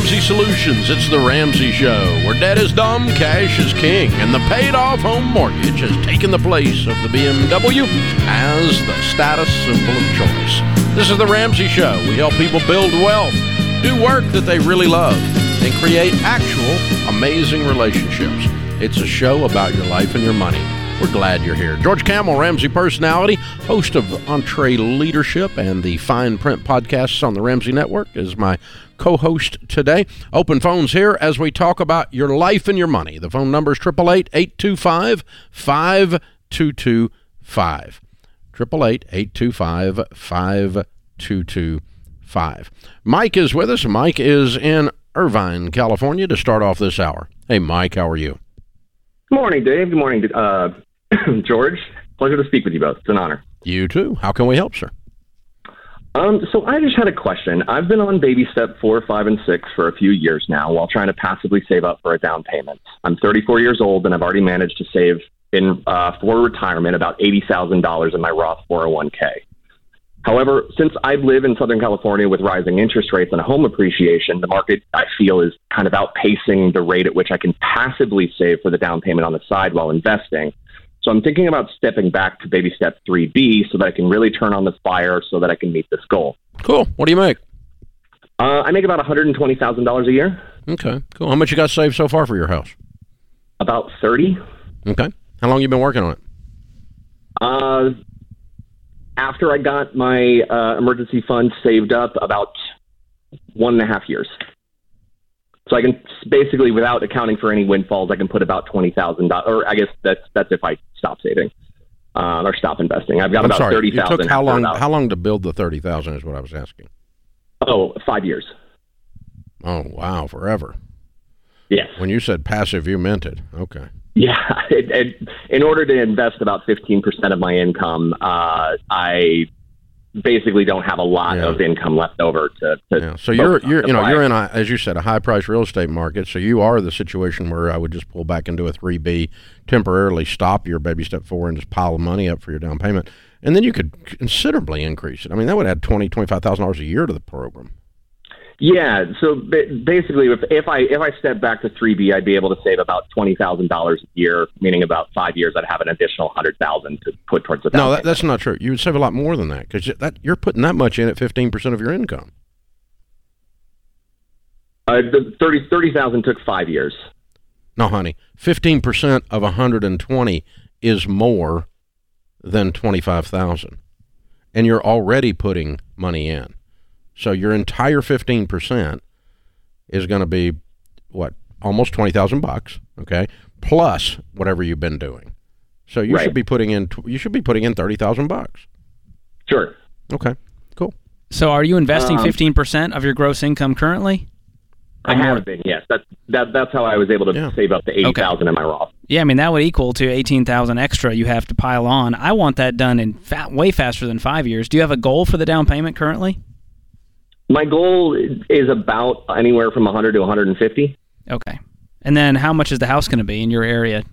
Ramsey Solutions. It's the Ramsey Show, where debt is dumb, cash is king, and the paid off home mortgage has taken the place of the BMW as the status symbol of choice. This is the Ramsey Show. We help people build wealth, do work that they really love, and create actual amazing relationships. It's a show about your life and your money. We're glad you're here. George Kamel, Ramsey personality, host of EntreLeadership and the Fine Print podcasts on the Ramsey Network, is my co host today. Open phones here as we talk about your life and your money. The phone number is 888 825 5225. 888 825 5225. Mike is with us. Mike is in Irvine, California to start off this hour. Hey, Mike, how are you? Good morning, Dave. Good morning, uh, George. Pleasure to speak with you both. It's an honor. You too. How can we help, sir? Um, so I just had a question. I've been on baby step four, five, and six for a few years now while trying to passively save up for a down payment. I'm 34 years old and I've already managed to save in uh, for retirement about $80,000 in my Roth 401k. However, since I live in Southern California with rising interest rates and home appreciation, the market I feel is kind of outpacing the rate at which I can passively save for the down payment on the side while investing. So I'm thinking about stepping back to baby step 3B so that I can really turn on the fire so that I can meet this goal. Cool. What do you make? Uh, I make about $120,000 a year. Okay, cool. How much you got saved so far for your house? About 30. Okay. How long you been working on it? Uh, after I got my uh, emergency fund saved up, about one and a half years. So I can basically, without accounting for any windfalls, I can put about twenty thousand dollars. Or I guess that's that's if I stop saving uh, or stop investing. I've got I'm about sorry. thirty It thousand. took how long? How long to build the thirty thousand? Is what I was asking. Oh, five years. Oh wow, forever. Yes. When you said passive, you meant it. Okay. Yeah. It, it, in order to invest about fifteen percent of my income, uh, I basically don't have a lot Yeah. of income left over to. to Yeah. So you're you're you know you're in a as you said a high price real estate market. So you are the situation where I would just pull back into a three B, temporarily stop your baby step four and just pile the money up for your down payment, and then you could considerably increase it. I mean that would add twenty twenty five thousand dollars a year to the program. Yeah, so basically, if, if I if I step back to three B, I'd be able to save about twenty thousand dollars a year, meaning about five years, I'd have an additional hundred thousand to put towards the No, that, that's not true. You would save a lot more than that because that you're putting that much in at fifteen percent of your income. Uh, the thirty thirty thousand took five years. No, honey, fifteen percent of hundred and twenty is more than twenty five thousand, and you're already putting money in. So your entire fifteen percent is going to be what almost twenty thousand bucks. Okay, plus whatever you've been doing. So you Right. should be putting in you should be putting in thirty thousand bucks. Sure. Okay, cool. So are you investing Um, 15% of your gross income currently? I have been. Yes, that's that. That's how I was able to Yeah. save up to eighty thousand in my Roth. Yeah, I mean that would equal to 18,000 extra you have to pile on. I want that done in fa- way faster than 5 years. Do you have a goal for the down payment currently? My goal is about anywhere from one hundred to one hundred and fifty. Okay. And then how much is the house going to be in your area?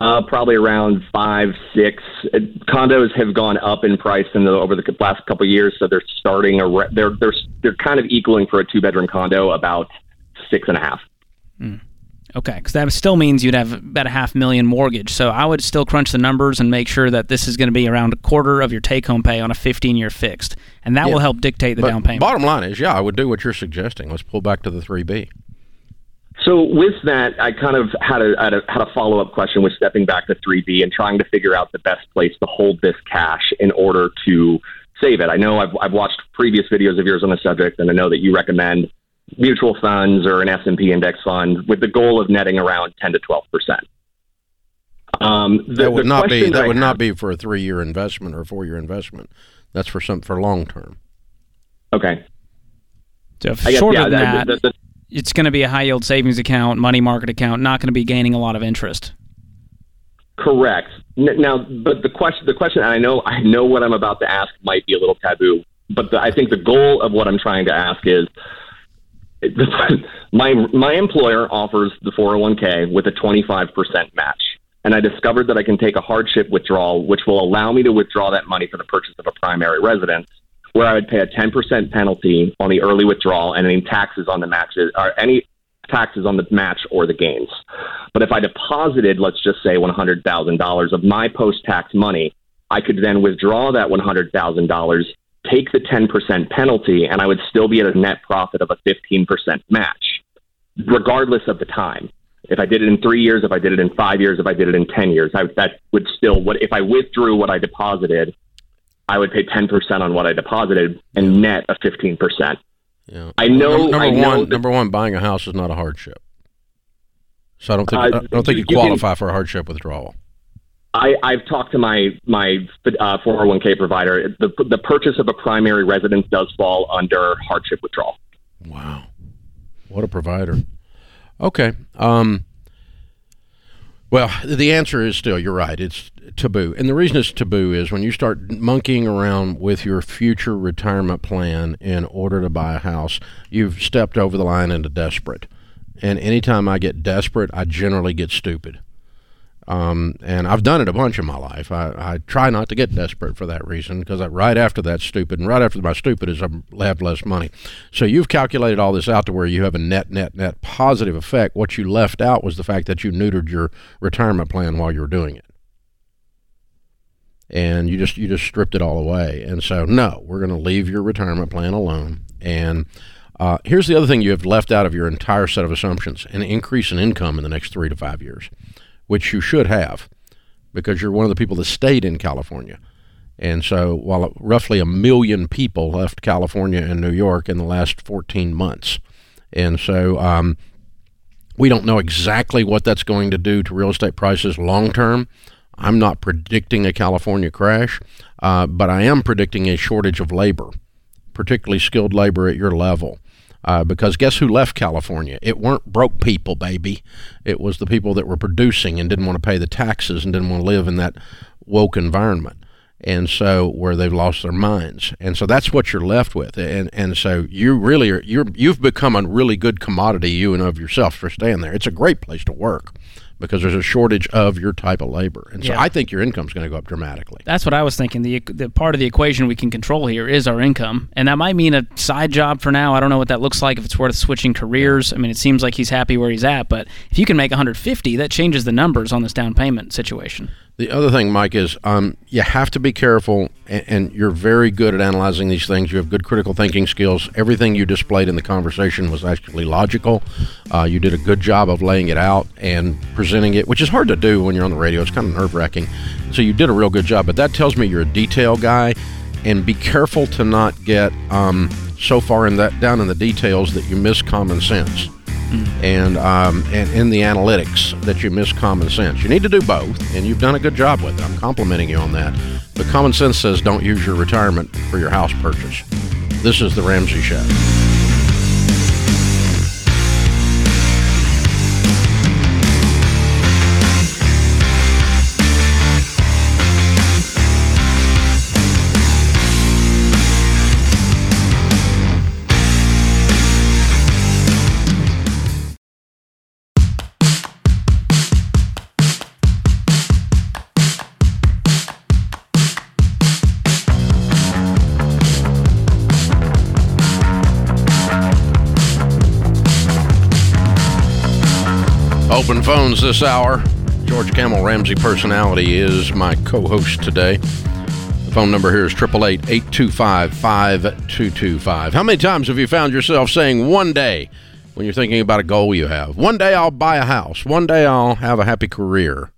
Uh, probably around five, six. Condos have gone up in price in the, over the last couple of years, so they're starting. A, re- they're they're they're kind of equaling for a two bedroom condo about six and a half. Okay, because that still means you'd have about a half million mortgage. So I would still crunch the numbers and make sure that this is going to be around a quarter of your take home pay on a 15 year fixed. And that will help dictate the But down payment. bottom line is, yeah, I would do what you're suggesting. Let's pull back to the three B. So with that, I kind of had a had a, had a follow up question with stepping back to three B and trying to figure out the best place to hold this cash in order to save it. I know I've I've watched previous videos of yours on the subject, and I know that you recommend mutual funds or an S and P index fund with the goal of netting around ten to twelve percent. Um, the, that would not be question that I would have- not be for a three year investment or a four year investment. That's for some for long term. okay. so if I guess shorter yeah. than the- that, the- the- it's going to be a high yield savings account, money market account, not going to be gaining a lot of interest. Correct. Now, but the question, the question, and I know, I know what I'm about to ask might be a little taboo, but the, I think the goal of what I'm trying to ask is, my my employer offers the 401k with a 25% match, and I discovered that I can take a hardship withdrawal, which will allow me to withdraw that money for the purchase of a primary residence where I would pay a 10% penalty on the early withdrawal and any taxes on the matches or any taxes on the match or the gains. But if I deposited, let's just say $100,000 of my post tax money, I could then withdraw that $100,000, take the 10% penalty, and I would still be at a net profit of a 15% match, regardless of the time. If I did it in three years, if I did it in five years, if I did it in 10 years, I, that would still, what if I withdrew what I deposited, I would pay 10% on what I deposited and net a 15%. Yeah. I know. Number, I know one, that- number one, buying a house is not a hardship. So I don't think Uh, I don't think you you can- qualify for a hardship withdrawal. I, I've talked to my my uh, 401k provider. The the purchase of a primary residence does fall under hardship withdrawal. Wow, what a provider. Okay. Um, well, the answer is still you're right. It's taboo, and the reason it's taboo is when you start monkeying around with your future retirement plan in order to buy a house, you've stepped over the line into desperate. And anytime I get desperate, I generally get stupid. Um, and I've done it a bunch in my life. I, I try not to get desperate for that reason because right after that's stupid, and right after my stupid is I have less money. So you've calculated all this out to where you have a net, net, net positive effect. What you left out was the fact that you neutered your retirement plan while you were doing it, and you just you just stripped it all away. And so no, we're going to leave your retirement plan alone. And uh, here's the other thing you have left out of your entire set of assumptions: an increase in income in the next three to five years which you should have because you're one of the people that stayed in California. And so, while roughly a million people left California and New York in the last 14 months, and so um, we don't know exactly what that's going to do to real estate prices long term. I'm not predicting a California crash, uh, but I am predicting a shortage of labor, particularly skilled labor at your level. Uh, because guess who left California? It weren't broke people, baby. It was the people that were producing and didn't want to pay the taxes and didn't want to live in that woke environment. And so where they've lost their minds, and so that's what you're left with, and and so you really are you're you've become a really good commodity you and of yourself for staying there. It's a great place to work because there's a shortage of your type of labor, and so Yeah. I think your income's going to go up dramatically. That's what I was thinking. The the part of the equation we can control here is our income, and that might mean a side job for now. I don't know what that looks like if it's worth switching careers. I mean, it seems like he's happy where he's at, but if you can make 150, that changes the numbers on this down payment situation. The other thing, Mike, is um, you have to be careful, and, and you're very good at analyzing these things. You have good critical thinking skills. Everything you displayed in the conversation was actually logical. Uh, you did a good job of laying it out and presenting it, which is hard to do when you're on the radio. It's kind of nerve wracking. So you did a real good job, but that tells me you're a detail guy, and be careful to not get um, so far in that down in the details that you miss common sense and um, and in the analytics that you miss common sense. You need to do both, and you've done a good job with it. I'm complimenting you on that. But common sense says don't use your retirement for your house purchase. This is the Ramsey Show. Phones this hour. George Kamel Ramsey personality is my co-host today. The phone number here is 888-825-5225. How many times have you found yourself saying one day when you're thinking about a goal you have, one day I'll buy a house, one day I'll have a happy career,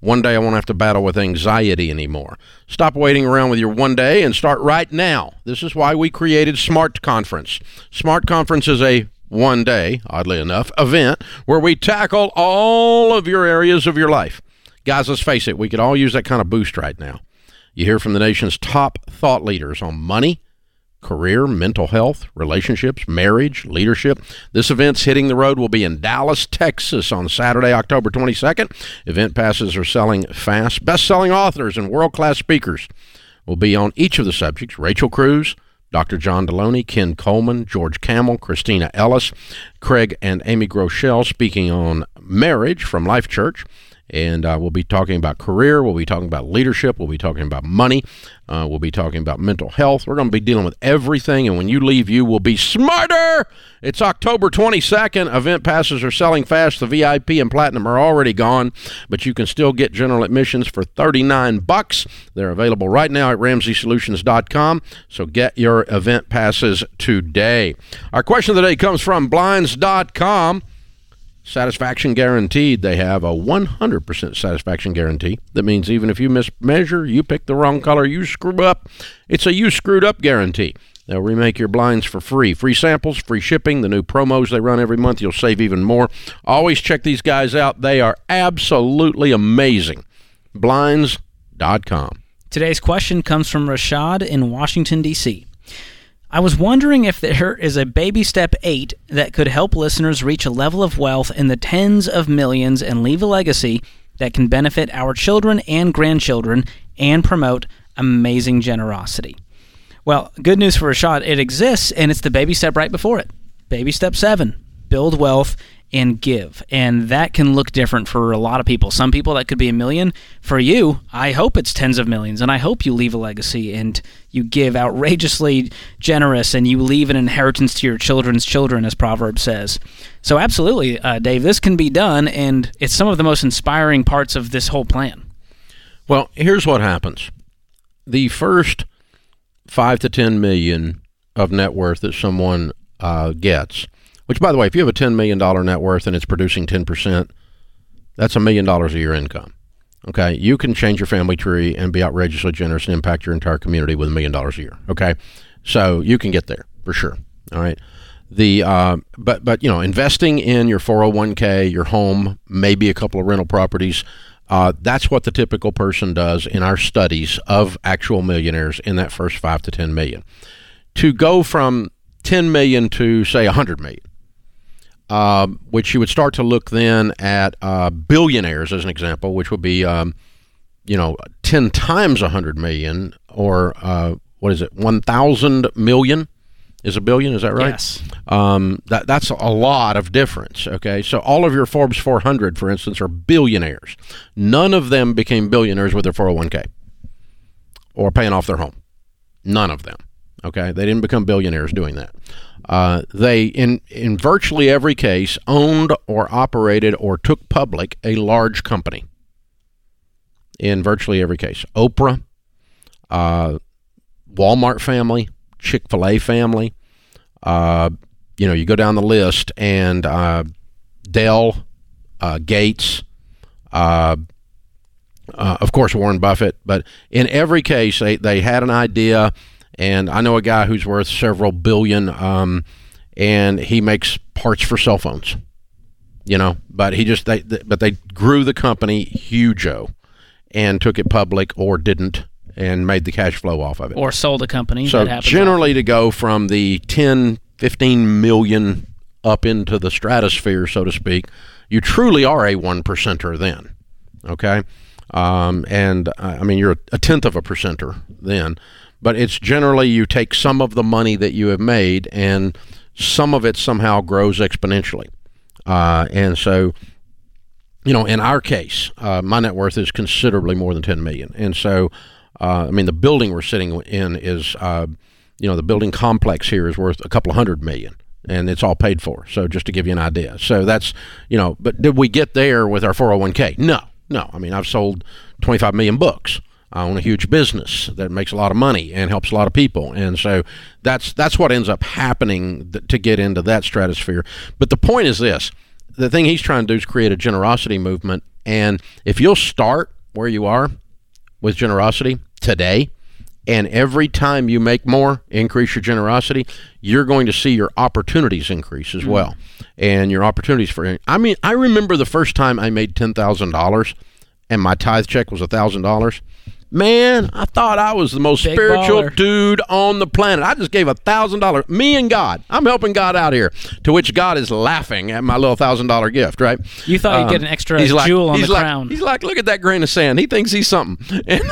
one day I won't have to battle with anxiety anymore. Stop waiting around with your one day and start right now. This is why we created Smart Conference. Smart Conference is a one day, oddly enough, event where we tackle all of your areas of your life. Guys, let's face it, we could all use that kind of boost right now. You hear from the nation's top thought leaders on money, career, mental health, relationships, marriage, leadership. This event's hitting the road will be in Dallas, Texas on Saturday, October 22nd. Event passes are selling fast. Best-selling authors and world-class speakers will be on each of the subjects. Rachel Cruz, Dr. John Deloney, Ken Coleman, George Kamel, Christina Ellis, Craig and Amy Groeschel speaking on marriage from Life Church, And uh, we'll be talking about career. We'll be talking about leadership. We'll be talking about money. Uh, we'll be talking about mental health. We're going to be dealing with everything. And when you leave, you will be smarter. It's October 22nd. Event passes are selling fast. The VIP and Platinum are already gone, but you can still get general admissions for 39 bucks. They're available right now at RamseySolutions.com. So get your event passes today. Our question of the day comes from Blinds.com. Satisfaction guaranteed. They have a 100% satisfaction guarantee. That means even if you mismeasure, you pick the wrong color, you screw up, it's a you screwed up guarantee. They'll remake your blinds for free. Free samples, free shipping, the new promos they run every month. You'll save even more. Always check these guys out. They are absolutely amazing. Blinds.com. Today's question comes from Rashad in Washington, D.C. I was wondering if there is a baby step 8 that could help listeners reach a level of wealth in the tens of millions and leave a legacy that can benefit our children and grandchildren and promote amazing generosity. Well, good news for Rashad, it exists and it's the baby step right before it. Baby step 7 build wealth and give. And that can look different for a lot of people. Some people that could be a million. For you, I hope it's tens of millions and I hope you leave a legacy and you give outrageously generous and you leave an inheritance to your children's children, as Proverbs says. So, absolutely, uh, Dave, this can be done and it's some of the most inspiring parts of this whole plan. Well, here's what happens the first five to 10 million of net worth that someone uh, gets which, by the way, if you have a $10 million net worth and it's producing 10%, that's a million dollars a year income. Okay. You can change your family tree and be outrageously generous and impact your entire community with a million dollars a year. Okay. So you can get there for sure. All right. The uh, but but you know investing in your 401k, your home, maybe a couple of rental properties. Uh, that's what the typical person does in our studies of actual millionaires in that first five to 10 million. To go from 10 million to say 100 million um, which you would start to look then at uh, billionaires as an example, which would be, um, you know, 10 times 100 million or uh, what is it, 1,000 million is a billion, is that right? Yes. Um, that, that's a lot of difference, okay? So all of your Forbes 400, for instance, are billionaires. None of them became billionaires with their 401k or paying off their home. None of them, okay? They didn't become billionaires doing that. Uh, they, in, in virtually every case, owned or operated or took public a large company. In virtually every case, Oprah, uh, Walmart family, Chick fil A family, uh, you know, you go down the list, and uh, Dell, uh, Gates, of course, Warren Buffett, but in every case, they, they had an idea and I know a guy who's worth several billion, um, and he makes parts for cell phones. You know, but he just they, they but they grew the company huge-o and took it public or didn't and made the cash flow off of it. Or sold a company. So generally often. to go from the 10, 15 million up into the stratosphere, so to speak, you truly are a one percenter then. Okay. Um, and uh, I mean, you're a tenth of a percenter then but it's generally you take some of the money that you have made and some of it somehow grows exponentially. Uh, and so, you know, in our case, uh, my net worth is considerably more than 10 million. And so, uh, I mean, the building we're sitting in is, uh, you know, the building complex here is worth a couple of hundred million and it's all paid for. So just to give you an idea. So that's, you know, but did we get there with our 401k? No, no. I mean, I've sold 25 million books. I own a huge business that makes a lot of money and helps a lot of people, and so that's that's what ends up happening th- to get into that stratosphere. But the point is this: the thing he's trying to do is create a generosity movement, and if you'll start where you are with generosity today, and every time you make more, increase your generosity, you're going to see your opportunities increase as mm-hmm. well, and your opportunities for. I mean, I remember the first time I made ten thousand dollars, and my tithe check was a thousand dollars Man, I thought I was the most Big spiritual baller. dude on the planet. I just gave a thousand dollars. Me and God. I'm helping God out here. To which God is laughing at my little thousand dollar gift, right? You thought um, you'd get an extra jewel like, on the like, crown. He's like, look at that grain of sand. He thinks he's something. And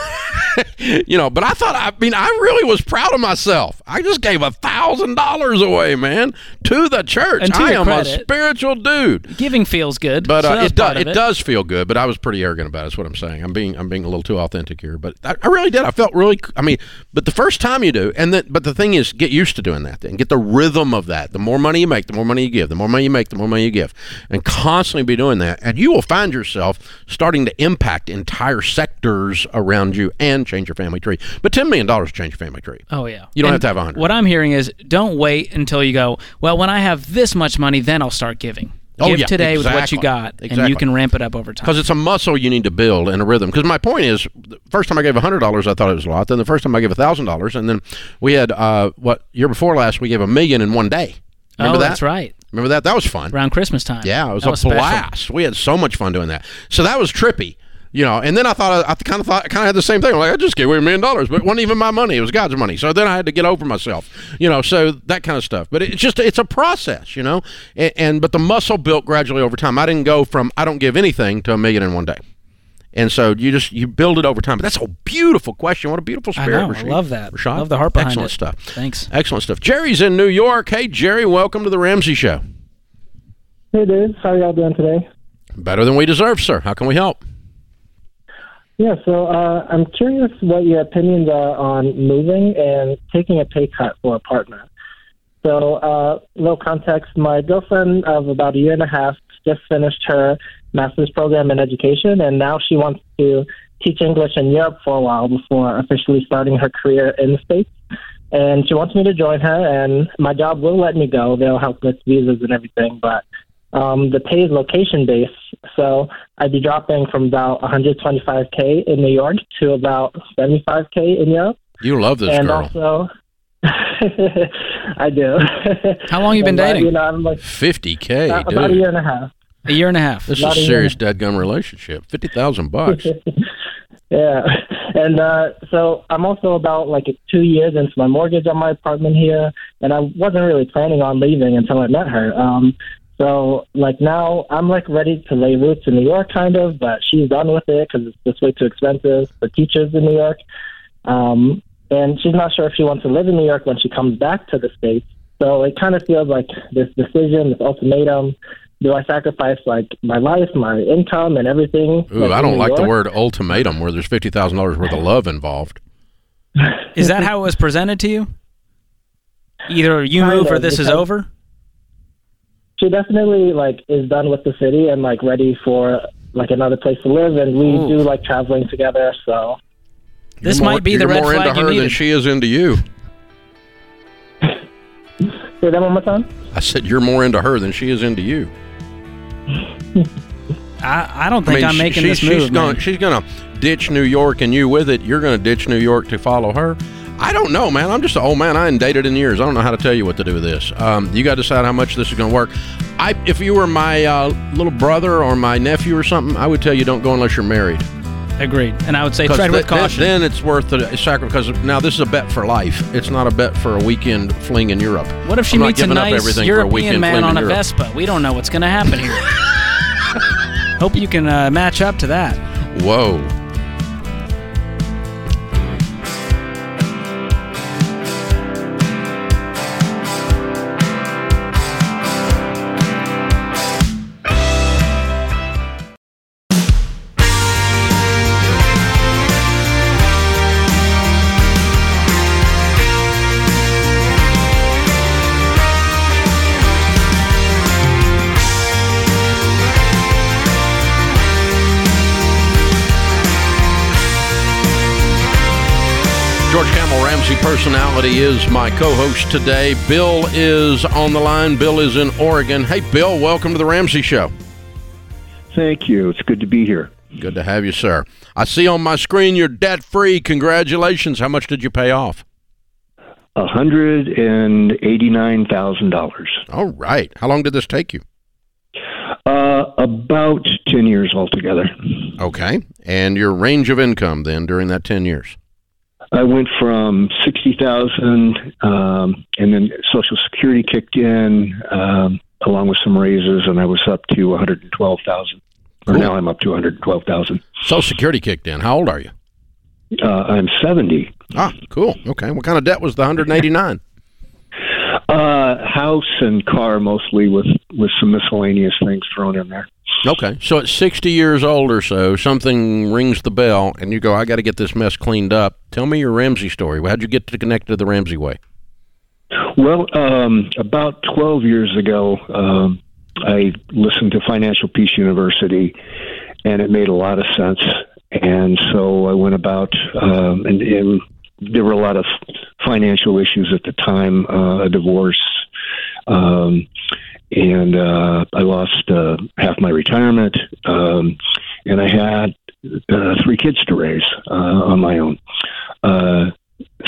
you know, but I thought, I mean, I really was proud of myself. I just gave a thousand dollars away, man, to the church. To I am credit- a spiritual dude. Giving feels good, But uh, was it does of it, does feel good. But I was pretty arrogant about it. Is what I'm saying. I'm being I'm being a little too authentic here. But I, I really did. I felt really. I mean, but the first time you do, and then but the thing is, get used to doing that. Then get the rhythm of that. The more money you make, the more money you give. The more money you make, the more money you give, and constantly be doing that. And you will find yourself starting to impact entire sectors around you and change your family tree. But ten million dollars change your family tree. Oh yeah. You don't And have to have a hundred. What I'm hearing is don't wait until you go, well, when I have this much money, then I'll start giving. Oh, Give yeah, today with what you got, and Exactly. you can ramp it up over time. because it's a muscle you need to build and a rhythm. Because my point is, the first time I gave hundred dollars, I thought it was a lot. Then the first time I gave thousand dollars, and then we had uh, what year before last we gave a million in one day. Remember oh, that? that's right. Remember that? That was fun. Around Christmas time. Yeah, it was That a special. blast. We had so much fun doing that. So that was trippy. You know, and then I thought I kind of thought I kind of had the same thing. I'm like I just gave away a million dollars, but it wasn't even my money; it was God's money. So then I had to get over myself. You know, so that kind of stuff. But it's just it's a process, you know. And, and but the muscle built gradually over time. I didn't go from I don't give anything to a million in one day. And so you just you build it over time. But that's a beautiful question. What a beautiful I spirit. know. I love that. Rashad? Love the heart behind Excellent it. stuff. Thanks. Excellent stuff. Jerry's in New York. Hey Jerry, welcome to the Ramsey Show. Hey, dudes. How y'all doing today? Better than we deserve, sir. How can we help? Yeah, so uh, I'm curious what your opinions are on moving and taking a pay cut for a partner. So, uh, little context my girlfriend of about a year and a half just finished her master's program in education, and now she wants to teach English in Europe for a while before officially starting her career in the States. And she wants me to join her, and my job will let me go. They'll help with visas and everything, but um, the pay is location based, so I'd be dropping from about 125k in New York to about 75k in Europe, You love this and girl. also I do. How long you been And, uh, dating? You know, I'm like 50k, uh, dude. about a year and a half. A year and a half. This is Not a even- serious dadgum relationship. Fifty thousand bucks. yeah, and uh, so I'm also about like two years into my mortgage on my apartment here, and I wasn't really planning on leaving until I met her. Um, so like now I'm like ready to lay roots in New York, kind of, but she's done with it because it's just way too expensive for teachers in New York. Um, and she's not sure if she wants to live in New York when she comes back to the states. So it kind of feels like this decision, this ultimatum. Do I sacrifice like my life, my income, and everything? Ooh, like, I don't New like the word ultimatum where there's fifty thousand dollars worth of love involved. Is that how it was presented to you? Either you Kind move or of, this is over. She definitely like is done with the city and like ready for like another place to live and we Ooh. do like traveling together so This more- might be the red more flag into you her than she is into you. say that one more time I said you're more into her than she is into you. I, I don't I think mean, I'm she- making she- this she's move. Gonna, she's gonna ditch New York and you with it. You're gonna ditch New York to follow her. I don't know, man. I'm just an old man. I ain't dated in years. I don't know how to tell you what to do with this. Um, you got to decide how much this is going to work. I, if you were my uh, little brother or my nephew or something, I would tell you don't go unless you're married. Agreed. And I would say tread with th- then- caution. Then, it's worth the sacrifice. Because now this is a bet for life. It's not a bet for a weekend fling in Europe. what if she I'm meets a up nice everything for a European weekend man fling on a Europe. Vespa? We don't know what's going to happen here. Hope you can uh, match up to that. Whoa. Personality is my co-host today. Bill is on the line. Bill is in Oregon. Hey, Bill, welcome to the Ramsey Show. Thank you. It's good to be here. Good to have you, sir. I see on my screen you're debt free. Congratulations. How much did you pay off? Hundred and eighty-nine thousand dollars. All right. How long did this take you? Uh, about ten years altogether. Okay. And your range of income then during that 10 years? I went from sixty thousand, um, and then Social Security kicked in, um, along with some raises, and I was up to one hundred and twelve thousand. Or Cool. now I'm up to one hundred twelve thousand. Social Security kicked in. How old are you? uh, I'm 70. Ah, cool. Okay. What kind of debt was the 189? Uh, house and car mostly, with with some miscellaneous things thrown in there. Okay. So at 60 years old or so, something rings the bell, and you go, I got to get this mess cleaned up. Tell me your Ramsey story. How'd you get to connect to the Ramsey way? Well, um, about 12 years ago, um, I listened to Financial Peace University, and it made a lot of sense. And so I went about, um, and, and there were a lot of financial issues at the time, uh, a divorce, um, and uh, I lost uh, half my retirement, um, and I had uh, three kids to raise uh, on my own. Uh,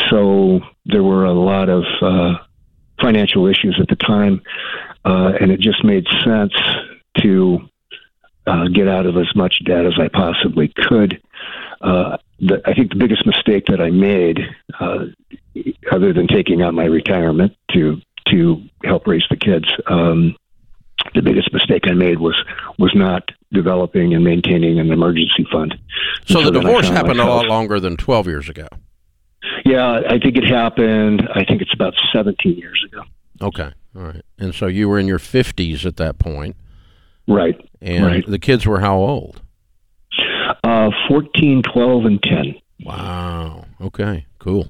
so there were a lot of uh, financial issues at the time, uh, and it just made sense to uh, get out of as much debt as I possibly could. Uh, the, I think the biggest mistake that I made, uh, other than taking out my retirement to to help raise the kids, um, the biggest mistake I made was was not developing and maintaining an emergency fund. So, the divorce happened a lot longer than 12 years ago. Yeah, I think it happened. I think it's about 17 years ago. Okay. All right. And so you were in your 50s at that point, Right. and Right. the kids were how old? Uh, 14, 12, and 10. Wow. Okay. Cool.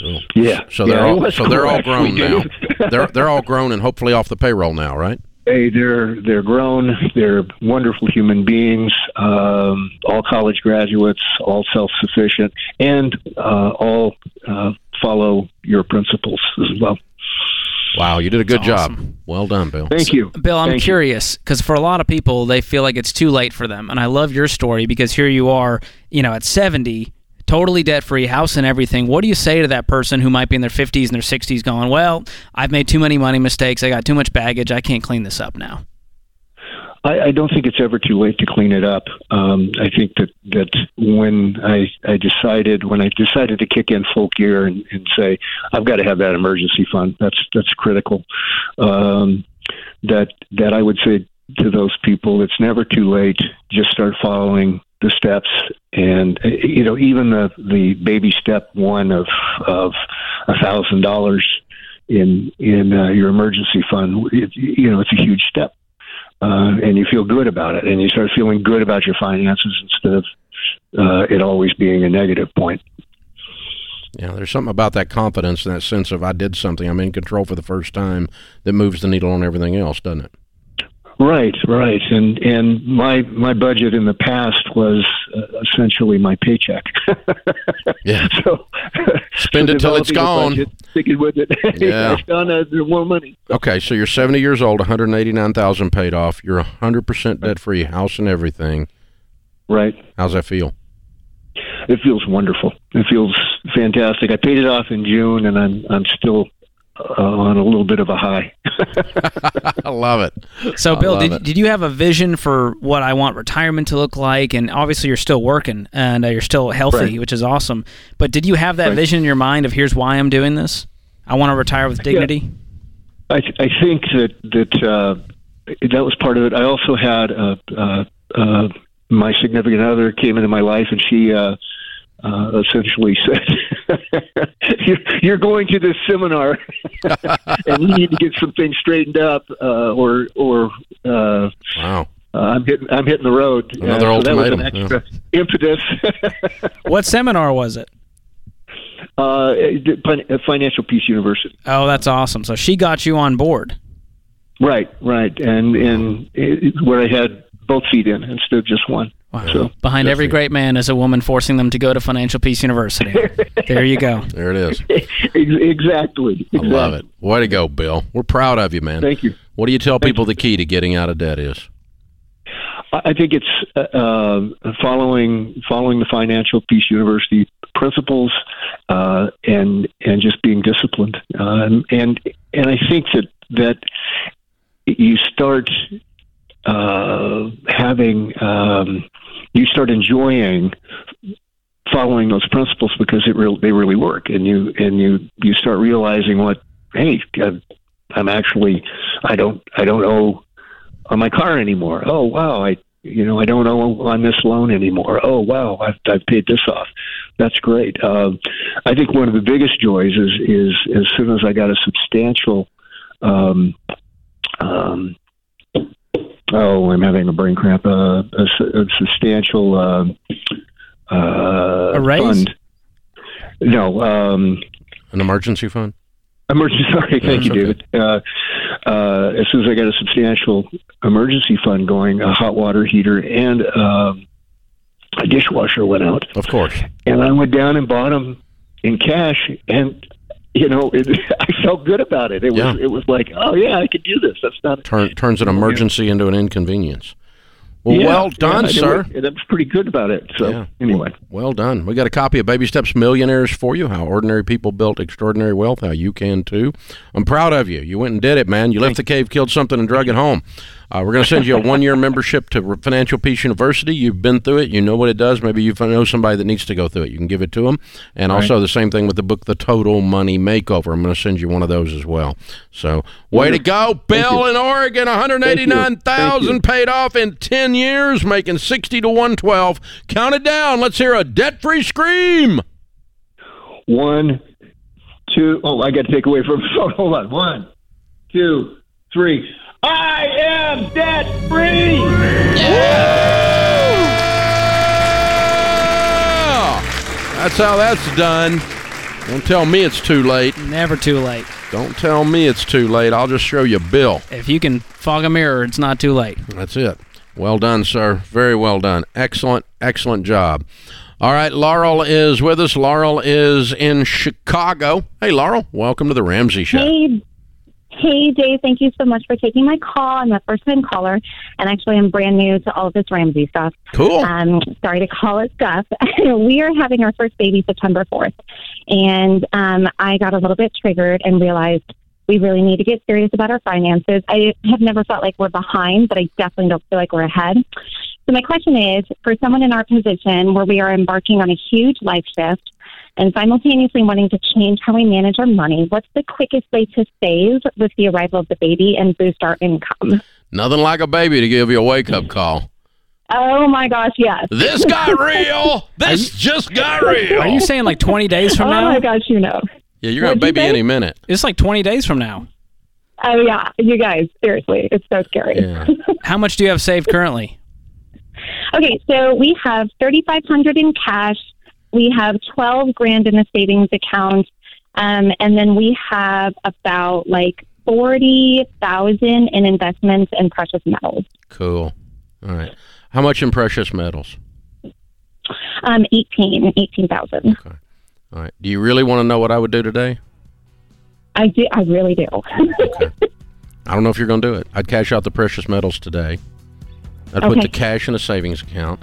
Cool. Yeah. So they're it all so they're all grown now. They're they're all grown and hopefully off the payroll now, right? Hey, they're they're grown. They're wonderful human beings. Um, all college graduates, all self sufficient, and uh, all uh, follow your principles as well. Wow, you did a good That's job. awesome. Well done, Bill. Thank you, Bill, I'm Thank curious because for a lot of people, they feel like it's too late for them. And I love your story because here you are, you know, at 70, totally debt free, house and everything. What do you say to that person who might be in their 50s and their 60s going, well, I've made too many money mistakes. I got too much baggage. I can't clean this up now? I, I don't think it's ever too late to clean it up. Um, I think that that when I I decided when I decided to kick in full gear and, and say I've got to have that emergency fund. That's that's critical. Um, that that I would say to those people, it's never too late. Just start following the steps, and uh, you know even the the baby step one of of a thousand dollars in in uh, your emergency fund. It, you know it's a huge step uh, and you feel good about it, and you start feeling good about your finances instead of uh, it always being a negative point. Yeah, there's something about that confidence and that sense of I did something, I'm in control for the first time that moves the needle on everything else, doesn't it? Right, right, and and my my budget in the past was uh, essentially my paycheck. Yeah. so Spend so it till it's gone. budget, sticking with it. Yeah. it's gone. Uh, there's more money. Okay, so you're 70 years old, 189,000 paid off. You're 100% debt free, house and everything. Right. How's that feel? It feels wonderful. It feels fantastic. I paid it off in June, and I'm I'm still uh, on a little bit of a high. I love it. So, Bill, did, it. did you have a vision for what I want retirement to look like? And obviously, you're still working and uh, you're still healthy, Right. which is awesome. But did you have that Right. vision in your mind of here's why I'm doing this? I want to retire with dignity. I, th- I think that that uh, that was part of it. I also had uh, uh, uh, my significant other came into my life, and she uh, uh, essentially said, "You're- "You're going to this seminar, and you need to get some things straightened up, uh, or or uh, Wow. uh, I'm hitting I'm hitting the road." Another uh, so that was an ultimatum, extra impetus. What seminar was it? uh, Financial Peace University. Oh, that's awesome. So she got you on board. Right, right, and and it, where I had both feet in instead of just one. Wow. So Behind Good every for great man is a woman forcing them to go to Financial Peace University. there you go. There it is. Ex- exactly. I love it. Way to go, Bill. We're proud of you, man. Thank you. What do you tell people the key to getting out of debt is? I I think it's uh, uh, following following the Financial Peace University principles uh, and and just being disciplined. Um, and and I think that that you start uh, having um, you start enjoying following those principles because it real they really work, and you and you you start realizing what hey. I'm- actually I don't I don't owe on my car anymore. Oh wow, I you know, I don't owe on this loan anymore. Oh wow, I've, I've paid this off. That's great. Uh, I think one of the biggest joys is is as soon as I got a substantial. Um, um, oh, I'm having a brain cramp. Uh, a, a substantial uh, uh, A raise? fund. No, um, An emergency fund? Emergency. Sorry, thank That's you, okay. David. Uh, uh, as soon as I got a substantial emergency fund going, a hot water heater and um, a dishwasher went out, Of course. and I went down and bought them in cash, and you know, it, I felt good about it. It was Yeah. it was like, oh yeah, I could do this. That's not. Turn, turns an emergency into an inconvenience. Well, Yeah, well done, yeah, sir. it. And I was pretty good about it. So Yeah. anyway, Well done. We got a copy of Baby Steps Millionaires for you. How ordinary people built extraordinary wealth. How you can too. I'm proud of you. You went and did it, man. You left the cave, killed something, and drug it home. Uh, we're going to send you a one-year membership to Financial Peace University. You've been through it. You know what it does. Maybe you know somebody that needs to go through it. You can give it to them. And also the same thing with the book, The Total Money Makeover. I'm going to send you one of those as well. So way to go, Bill in Oregon. 189,000 paid off in 10 years, making 60 to 112. Count it down. Let's hear a debt-free scream. one, two. Oh, I got to take away from the. Hold on. One, two, three. I am debt free. Yeah! That's how that's done. Don't tell me it's too late. Never too late. Don't tell me it's too late. I'll just show you Bill. If you can fog a mirror, it's not too late. That's it. Well done, sir. Very well done. Excellent, excellent job. All right, Laurel is with us. Laurel is in Chicago. Hey, Laurel, welcome to the Ramsey Show. Hey, hey, Dave. Thank you so much for taking my call. I'm a first-time caller, and actually, I'm brand new to all of this Ramsey stuff. Cool. Um, sorry to call it stuff. we are having our first baby September 4th, and um, I got a little bit triggered and realized we really need to get serious about our finances. I have never felt like we're behind, but I definitely don't feel like we're ahead. So my question is, for someone in our position where we are embarking on a huge life shift and simultaneously wanting to change how we manage our money, what's the quickest way to save with the arrival of the baby and boost our income? Nothing like a baby to give you a wake up call. Oh my gosh, yes. This got real. This just got real. Are you saying like 20 days from oh now? Oh my gosh, you know. yeah, you're going to What'd baby any minute. It's like 20 days from now. Oh yeah, you guys, seriously, it's so scary. Yeah. How much do you have saved currently? Okay, so we have thirty five hundred in cash. We have twelve grand in a savings account, um, and then we have about like forty thousand in investments and precious metals. Cool. All right. How much in precious metals? Um, 18, 18,000. All right. Do you really want to know what I would do today? I do. I really do. okay. I don't know if you're going to do it. I'd cash out the precious metals today. I'd put the cash in a savings account.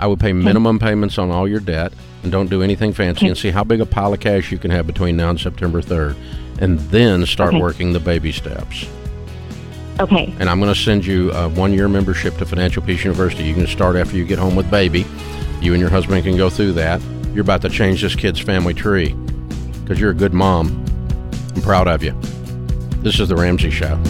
I would pay hmm. minimum payments on all your debt and don't do anything fancy and hmm. see how big a pile of cash you can have between now and September 3rd. And then start Okay. working the baby steps. okay. And I'm going to send you a one year membership to Financial Peace University. You can start after you get home with baby. You and your husband can go through that. You're about to change this kid's family tree because you're a good mom. I'm proud of you. This is The Ramsey Show.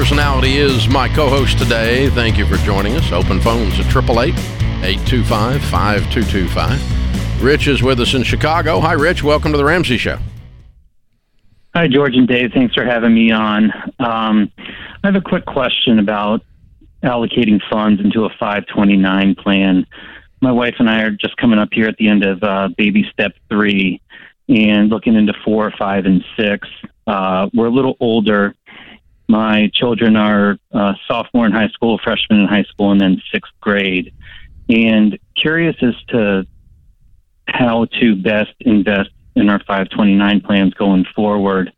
Personality is my co-host today. Thank you for joining us. Open phones at 888-825-5225. Rich is with us in Chicago. Hi, Rich. Welcome to the Ramsey Show. Hi, George and Dave. Thanks for having me on. Um, I have a quick question about allocating funds into a 529 plan. My wife and I are just coming up here at the end of uh, baby step three and looking into four, five, and six. Uh, we're a little older, My children are uh, sophomore in high school, freshman in high school, and then sixth grade. And curious as to how to best invest in our 529 plans going forward.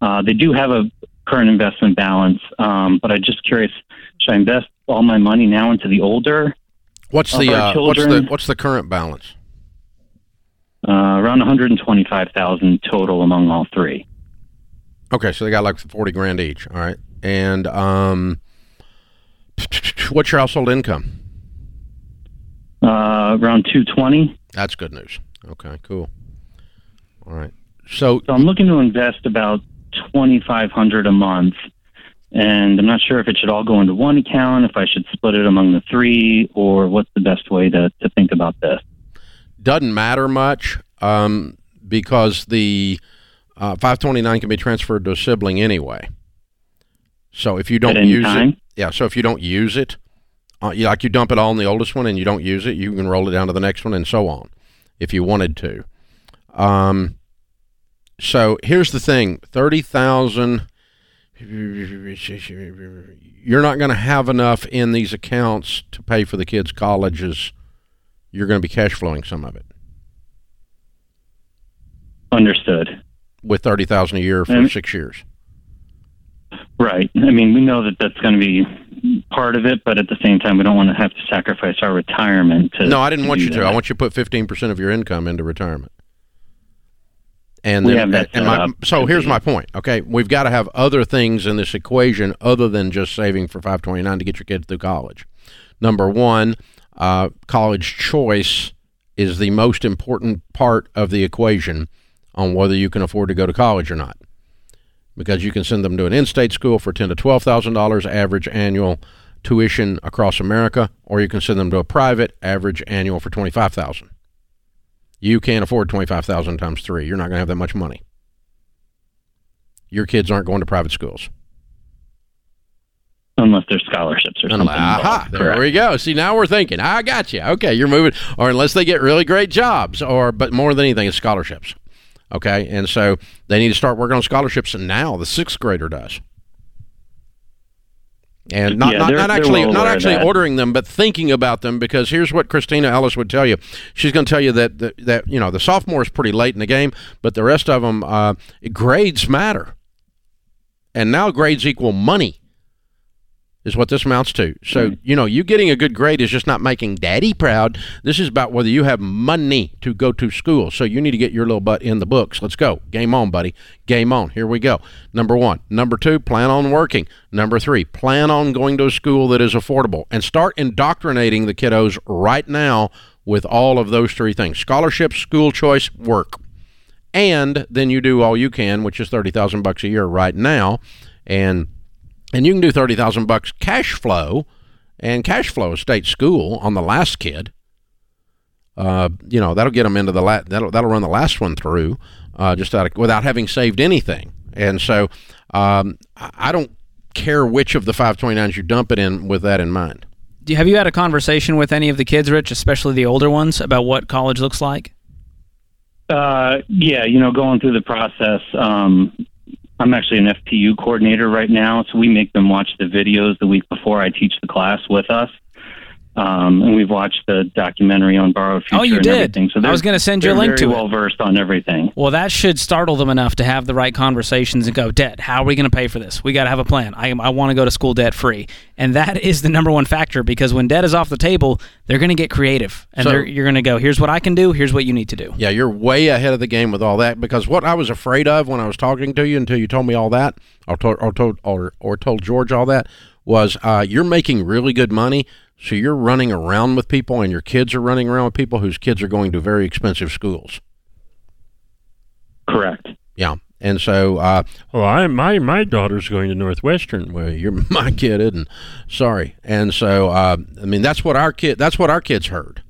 Uh, they do have a current investment balance, um, but I'm just curious: should I invest all my money now into the older? What's the uh, what's the what's the current balance? Uh, around 125,000 total among all three. Okay, so they got like 40 grand each. All right, and um, what's your household income? Uh, around 220. That's good news. Okay, cool. All right. So, so I'm looking to invest about 2500 a month and I'm not sure if it should all go into one account, if I should split it among the three, or what's the best way to, to think about this. Doesn't matter much um, because the uh, 529 can be transferred to a sibling anyway. So if you don't use time? it, yeah. So if you don't use it, uh, you, like you dump it all in the oldest one and you don't use it, you can roll it down to the next one and so on, if you wanted to. Um, so here's the thing: thirty thousand you're not going to have enough in these accounts to pay for the kids' colleges. You're going to be cash flowing some of it. Understood. With thirty thousand a year for and, six years. Right. I mean, we know that that's going to be part of it, but at the same time, we don't want to have to sacrifice our retirement. To, no, I didn't want you that. to. I want you to put fifteen percent of your income into retirement. And we then, have that and my, so here's my point. Okay, we've got to have other things in this equation other than just saving for 529 to get your kid through college. Number one, uh, college choice is the most important part of the equation on whether you can afford to go to college or not, because you can send them to an in-state school for ten to twelve thousand dollars average annual tuition across America, or you can send them to a private average annual for twenty five thousand. You can't afford 25,000 times 3. You're not going to have that much money. Your kids aren't going to private schools. Unless there's scholarships or something. Aha, there we go. See, now we're thinking. I got you. Okay, you're moving. Or unless they get really great jobs, or but more than anything, it's scholarships. Okay, and so they need to start working on scholarships, and now. The sixth grader does. And not yeah, not, they're, not they're actually well not actually ordering them, but thinking about them. Because here's what Kristina Ellis would tell you: she's going to tell you that, that that you know the sophomore is pretty late in the game, but the rest of them uh, grades matter, and now grades equal money is what this amounts to. So, mm. you know, you getting a good grade is just not making daddy proud. This is about whether you have money to go to school. So you need to get your little butt in the books. Let's go. Game on, buddy. Game on. Here we go. Number one. Number two, plan on working. Number three, plan on going to a school that is affordable and start indoctrinating the kiddos right now with all of those three things scholarships, school choice, work. And then you do all you can, which is 30,000 bucks a year right now. And and you can do 30,000 bucks cash flow and cash flow a state school on the last kid. Uh, you know, that'll get them into the la- that'll that'll run the last one through uh, just out of, without having saved anything. And so um, I don't care which of the 529s you dump it in with that in mind. Do you, have you had a conversation with any of the kids, Rich, especially the older ones, about what college looks like? Uh, yeah, you know, going through the process, um, I'm actually an FPU coordinator right now, so we make them watch the videos the week before I teach the class with us. Um, and we've watched the documentary on borrowed future. Oh, you and did. Everything. So I was going to send you a link to it. Well versed on everything. Well, that should startle them enough to have the right conversations and go, "Debt, how are we going to pay for this? We got to have a plan. I I want to go to school debt free." And that is the number one factor because when debt is off the table, they're going to get creative and So- you're going to go, "Here's what I can do. Here's what you need to do." Yeah, you're way ahead of the game with all that because what I was afraid of when I was talking to you until you told me all that, or told or told or, or told George all that, was uh, you're making really good money, so you're running around with people, and your kids are running around with people whose kids are going to very expensive schools. Correct. Yeah, and so, uh, well, I my my daughter's going to Northwestern. Well, you're my kid, isn't? Sorry, and so uh, I mean that's what our kid that's what our kids heard.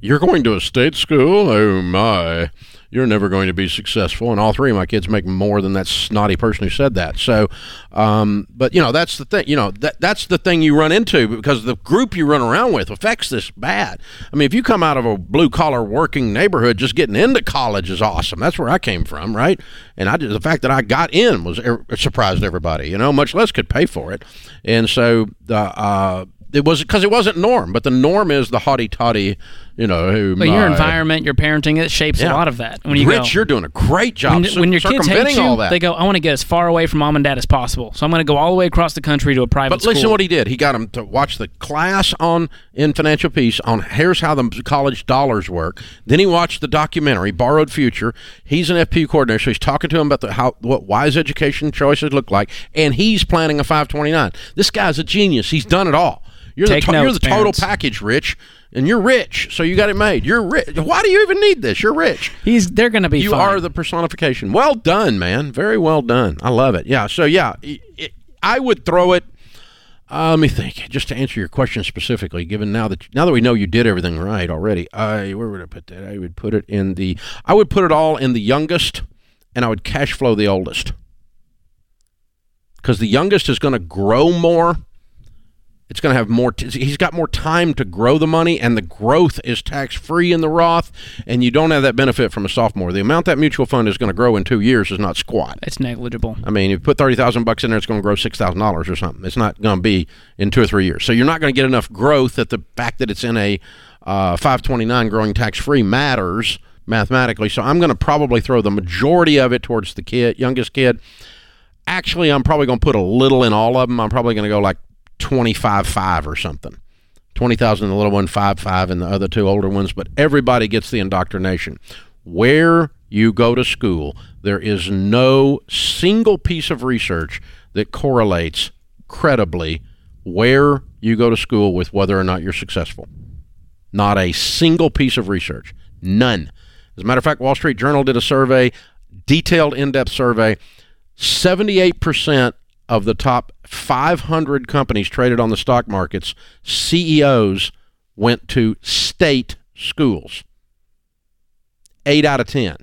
You're going to a state school? Oh my! You're never going to be successful. And all three of my kids make more than that snotty person who said that. So, um, but you know, that's the thing. You know, that that's the thing you run into because the group you run around with affects this bad. I mean, if you come out of a blue collar working neighborhood, just getting into college is awesome. That's where I came from, right? And I the fact that I got in was er, surprised everybody. You know, much less could pay for it. And so the uh, it was because it wasn't norm, but the norm is the haughty toddy, you know. Who But your uh, environment, your parenting, it shapes Yeah. a lot of that. When you Rich, go, you're doing a great job. when, when your kids hate you, all that. they go, "I want to get as far away from mom and dad as possible." So I'm going to go all the way across the country to a private school. But school. listen what he did. He got him to watch the class on in financial peace on here's how the college dollars work. Then he watched the documentary Borrowed Future. He's an FPU coordinator, so he's talking to him about the how what wise education choices look like, and he's planning a 529. This guy's a genius. He's done it all. You're Take the to- you're the total parents. package, Rich, and you're rich, so you got it made. You're rich. Why do you even need this? You're rich. He's they're going to be You fine. are the personification. Well done, man. Very well done. I love it. Yeah. So yeah, i- i- I would throw it. Uh, let me think. Just to answer your question specifically, given now that now that we know you did everything right already, I where would I put that? I would put it in the. I would put it all in the youngest, and I would cash flow the oldest. Because the youngest is going to grow more. It's going to have more. T- he's got more time to grow the money, and the growth is tax free in the Roth, and you don't have that benefit from a sophomore. The amount that mutual fund is going to grow in two years is not squat. it's negligible. I mean, if you put thirty thousand bucks in there, it's going to grow six thousand dollars or something. It's not going to be in two or three years. So you're not going to get enough growth that the fact that it's in a uh, five twenty nine growing tax free matters mathematically. So I'm going to probably throw the majority of it towards the kid, youngest kid. Actually, I'm probably going to put a little in all of them. I'm probably going to go like twenty five five or something. Twenty thousand in the little one, five five in the other two older ones. But everybody gets the indoctrination. Where you go to school, there is no single piece of research that correlates credibly where you go to school with whether or not you're successful. Not a single piece of research. None. As a matter of fact, Wall Street Journal did a survey, detailed, in depth survey. 78% of the top 500 companies traded on the stock markets, CEOs went to state schools. Eight out of 10.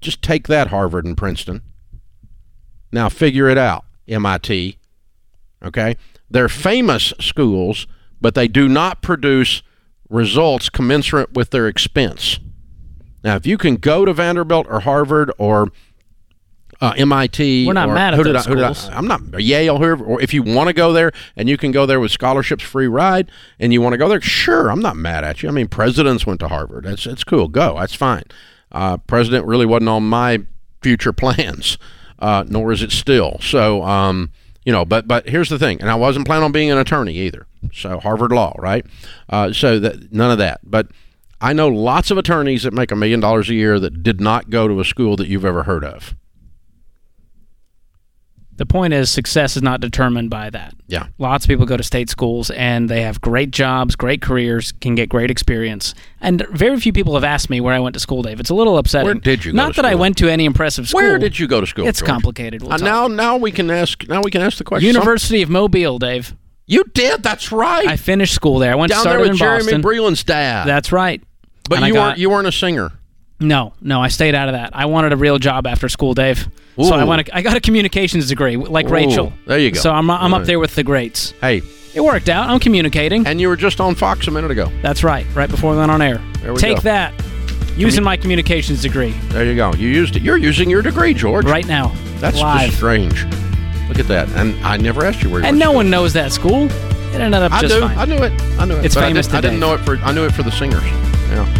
Just take that, Harvard and Princeton. Now figure it out, MIT. Okay? They're famous schools, but they do not produce results commensurate with their expense. Now, if you can go to Vanderbilt or Harvard or uh, MIT, We're not or mad at who did those I, who did I- schools. I'm not Yale, whoever. Or if you want to go there and you can go there with scholarships, free ride, and you want to go there, sure, I'm not mad at you. I mean, presidents went to Harvard. That's it's cool. Go. That's fine. Uh, president really wasn't on my future plans, uh, nor is it still. So, um, you know, but but here's the thing, and I wasn't planning on being an attorney either. So Harvard Law, right? Uh, so that none of that. But I know lots of attorneys that make a million dollars a year that did not go to a school that you've ever heard of. The point is, success is not determined by that. Yeah. Lots of people go to state schools and they have great jobs, great careers, can get great experience. And very few people have asked me where I went to school, Dave. It's a little upsetting. Where did you go Not that I went to any impressive school. Where did you go to school? It's George? complicated. We'll Uh, now, now we can ask. Now we can ask the question. University of Mobile, Dave. you did. That's right. I finished school there. I went Down there with Jeremy Boston. Breland's dad. That's right. but And you weren't. You weren't a singer. No, no, I stayed out of that. I wanted a real job after school, Dave. So I Ooh. want. I got a communications degree, like Ooh, Rachel. there you go. So I'm, I'm All up there with the greats. Hey, It worked out. I'm communicating. and you were just on Fox a minute ago. That's right. Right before we went on air. There we go. Take go. that. Using my communications degree There you go. You used it. You're using your degree, George. right now. That's live. just strange. Look at that. And I never asked you where. you and no to one knows that school. It ended up I just do. fine. I knew it. I knew it. It's but famous I, didn't, I didn't know it for. I knew it for the singers. Yeah.